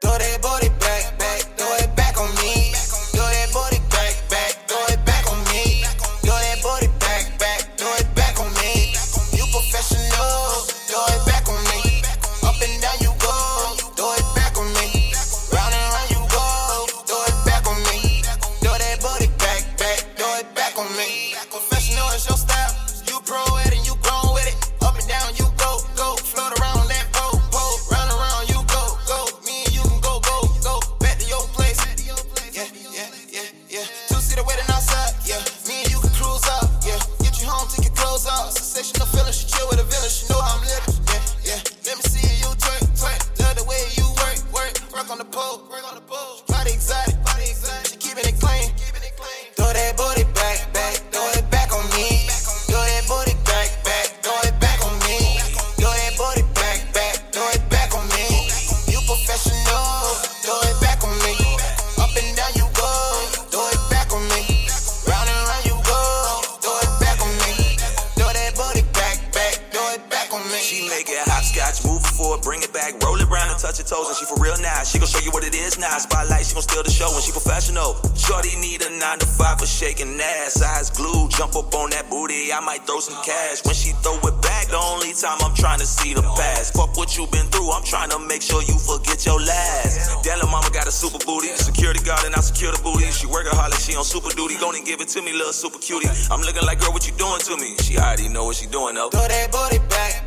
Throw that booty back, Two seater waiting outside. Yeah, me and you can cruise up, Yeah, get you home, take your clothes off. Sensational feeling, she chill with a villain. She know how I'm living. Yeah, yeah. Let me see you twerk, twerk. Love the way you work, work. Work on the pole, work on the pole. Body exotic. She make it hopscotch, move it forward, bring it back, roll it round and touch your toes, and she for real now. She gon' show you what it is now. Spotlight, she gon' steal the show, and she professional. Shorty need a nine to five for shaking ass. Eyes glued, jump up on that booty, I might throw some cash. When she throw it back, the only time I'm trying to see the past. Fuck what you been through, I'm trying to make sure you forget your last. Little mama got a super booty, security guard and I secure the booty. She workin' hard like she on super duty, gon' and give it to me, little super cutie. I'm looking like, girl, what you doing to me? She already know what she doing though. Throw that booty back,